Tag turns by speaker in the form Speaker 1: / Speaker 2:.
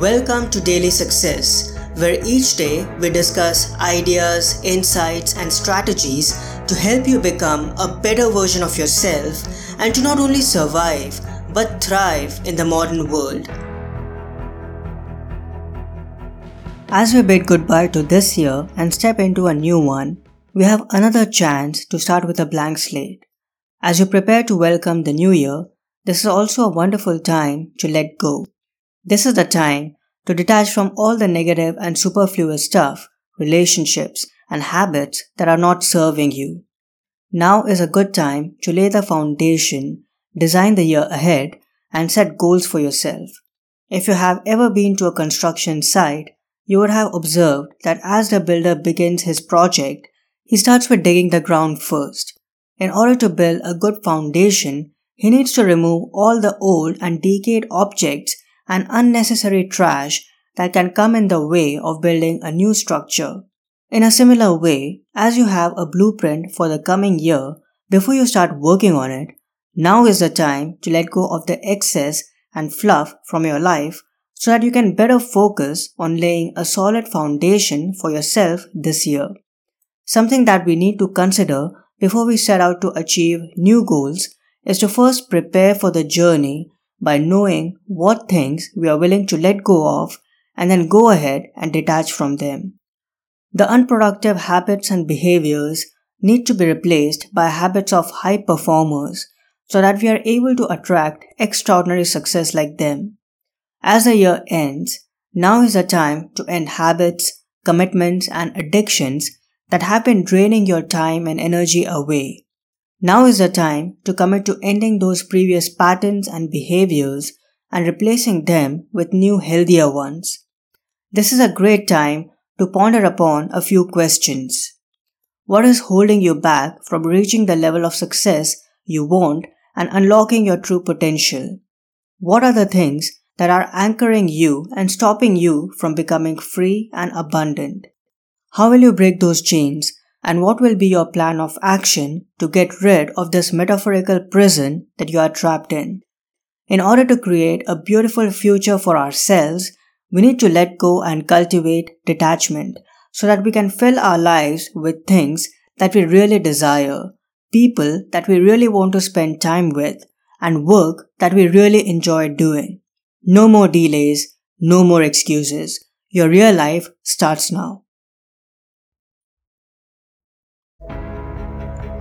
Speaker 1: Welcome to Daily Success, where each day we discuss ideas, insights, and strategies to help you become a better version of yourself and to not only survive but thrive in the modern world. As we bid goodbye to this year and step into a new one, we have another chance to start with a blank slate. As you prepare to welcome the new year, this is also a wonderful time to let go. This is the time to detach from all the negative and superfluous stuff, relationships, and habits that are not serving you. Now is a good time to lay the foundation, design the year ahead, and set goals for yourself. If you have ever been to a construction site, you would have observed that as the builder begins his project, he starts with digging the ground first. In order to build a good foundation, he needs to remove all the old and decayed objects and unnecessary trash that can come in the way of building a new structure. In a similar way, as you have a blueprint for the coming year, before you start working on it, now is the time to let go of the excess and fluff from your life so that you can better focus on laying a solid foundation for yourself this year. Something that we need to consider before we set out to achieve new goals is to first prepare for the journey by knowing what things we are willing to let go of and then go ahead and detach from them. The unproductive habits and behaviors need to be replaced by habits of high performers so that we are able to attract extraordinary success like them. As the year ends, now is the time to end habits, commitments, and addictions that have been draining your time and energy away. Now is the time to commit to ending those previous patterns and behaviors and replacing them with new healthier ones. This is a great time to ponder upon a few questions. What is holding you back from reaching the level of success you want and unlocking your true potential? What are the things that are anchoring you and stopping you from becoming free and abundant? How will you break those chains and what will be your plan of action to get rid of this metaphorical prison that you are trapped in. In order to create a beautiful future for ourselves, we need to let go and cultivate detachment so that we can fill our lives with things that we really desire, people that we really want to spend time with, and work that we really enjoy doing. No more delays, no more excuses. Your real life starts now.